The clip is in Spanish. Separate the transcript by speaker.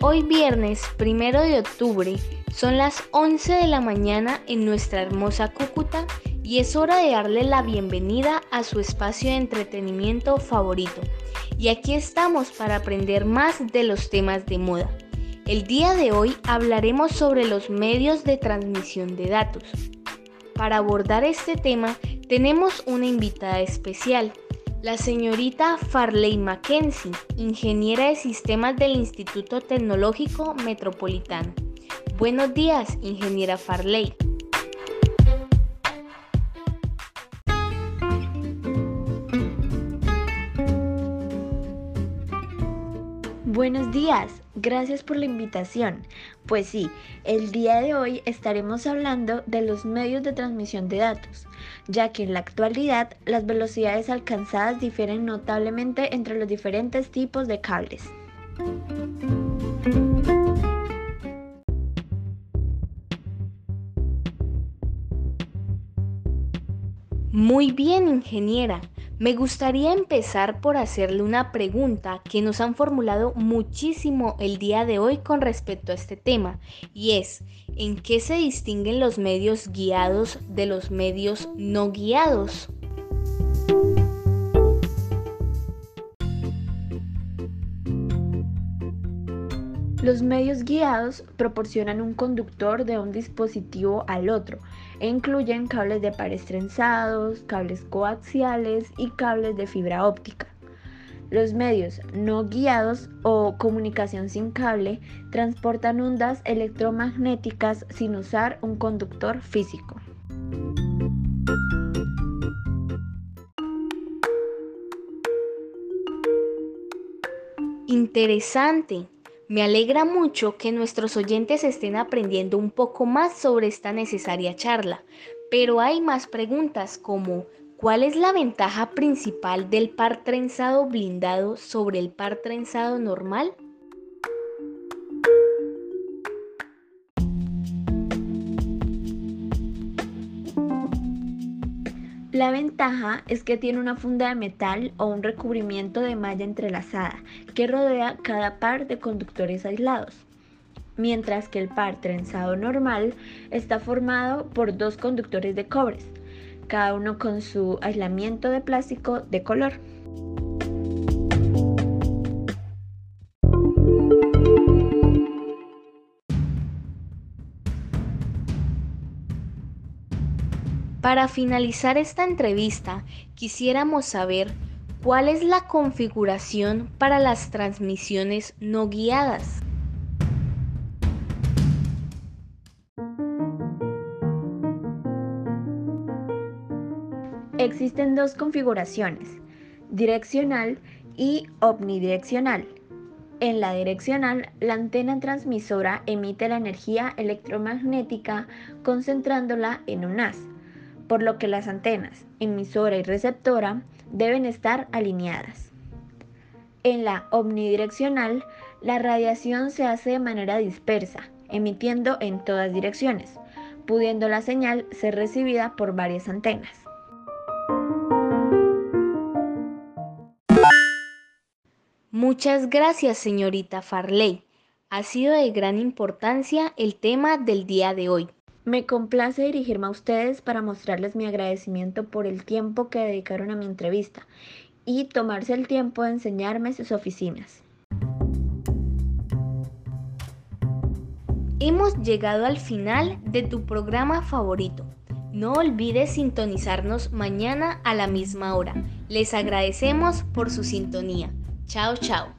Speaker 1: Hoy viernes, primero de octubre, son las 11 de la mañana en nuestra hermosa Cúcuta y es hora de darle la bienvenida a su espacio de entretenimiento favorito. Y aquí estamos para aprender más de los temas de moda. El día de hoy hablaremos sobre los medios de transmisión de datos. Para abordar este tema tenemos una invitada especial, la señorita Farley Mackenzie, ingeniera de sistemas del Instituto Tecnológico Metropolitano. Buenos días, ingeniera Farley.
Speaker 2: Buenos días, gracias por la invitación. Pues sí, el día de hoy estaremos hablando de los medios de transmisión de datos, ya que en la actualidad las velocidades alcanzadas difieren notablemente entre los diferentes tipos de cables.
Speaker 1: Muy bien, ingeniera. Me gustaría empezar por hacerle una pregunta que nos han formulado muchísimo el día de hoy con respecto a este tema y es, ¿en qué se distinguen los medios guiados de los medios no guiados?
Speaker 2: Los medios guiados proporcionan un conductor de un dispositivo al otro e incluyen cables de pares trenzados, cables coaxiales y cables de fibra óptica. Los medios no guiados o comunicación sin cable transportan ondas electromagnéticas sin usar un conductor físico.
Speaker 1: Interesante. Me alegra mucho que nuestros oyentes estén aprendiendo un poco más sobre esta necesaria charla, pero hay más preguntas como ¿cuál es la ventaja principal del par trenzado blindado sobre el par trenzado normal?
Speaker 2: La ventaja es que tiene una funda de metal o un recubrimiento de malla entrelazada que rodea cada par de conductores aislados, mientras que el par trenzado normal está formado por dos conductores de cobre, cada uno con su aislamiento de plástico de color.
Speaker 1: Para finalizar esta entrevista, quisiéramos saber cuál es la configuración para las transmisiones no guiadas.
Speaker 2: Existen dos configuraciones, direccional y omnidireccional. En la direccional, la antena transmisora emite la energía electromagnética concentrándola en un haz por lo que las antenas, emisora y receptora, deben estar alineadas. En la omnidireccional, la radiación se hace de manera dispersa, emitiendo en todas direcciones, pudiendo la señal ser recibida por varias antenas.
Speaker 1: Muchas gracias, señorita Farley. Ha sido de gran importancia el tema del día de hoy.
Speaker 2: Me complace dirigirme a ustedes para mostrarles mi agradecimiento por el tiempo que dedicaron a mi entrevista y tomarse el tiempo de enseñarme sus oficinas.
Speaker 1: Hemos llegado al final de tu programa favorito. No olvides sintonizarnos mañana a la misma hora. Les agradecemos por su sintonía. Chao, chao.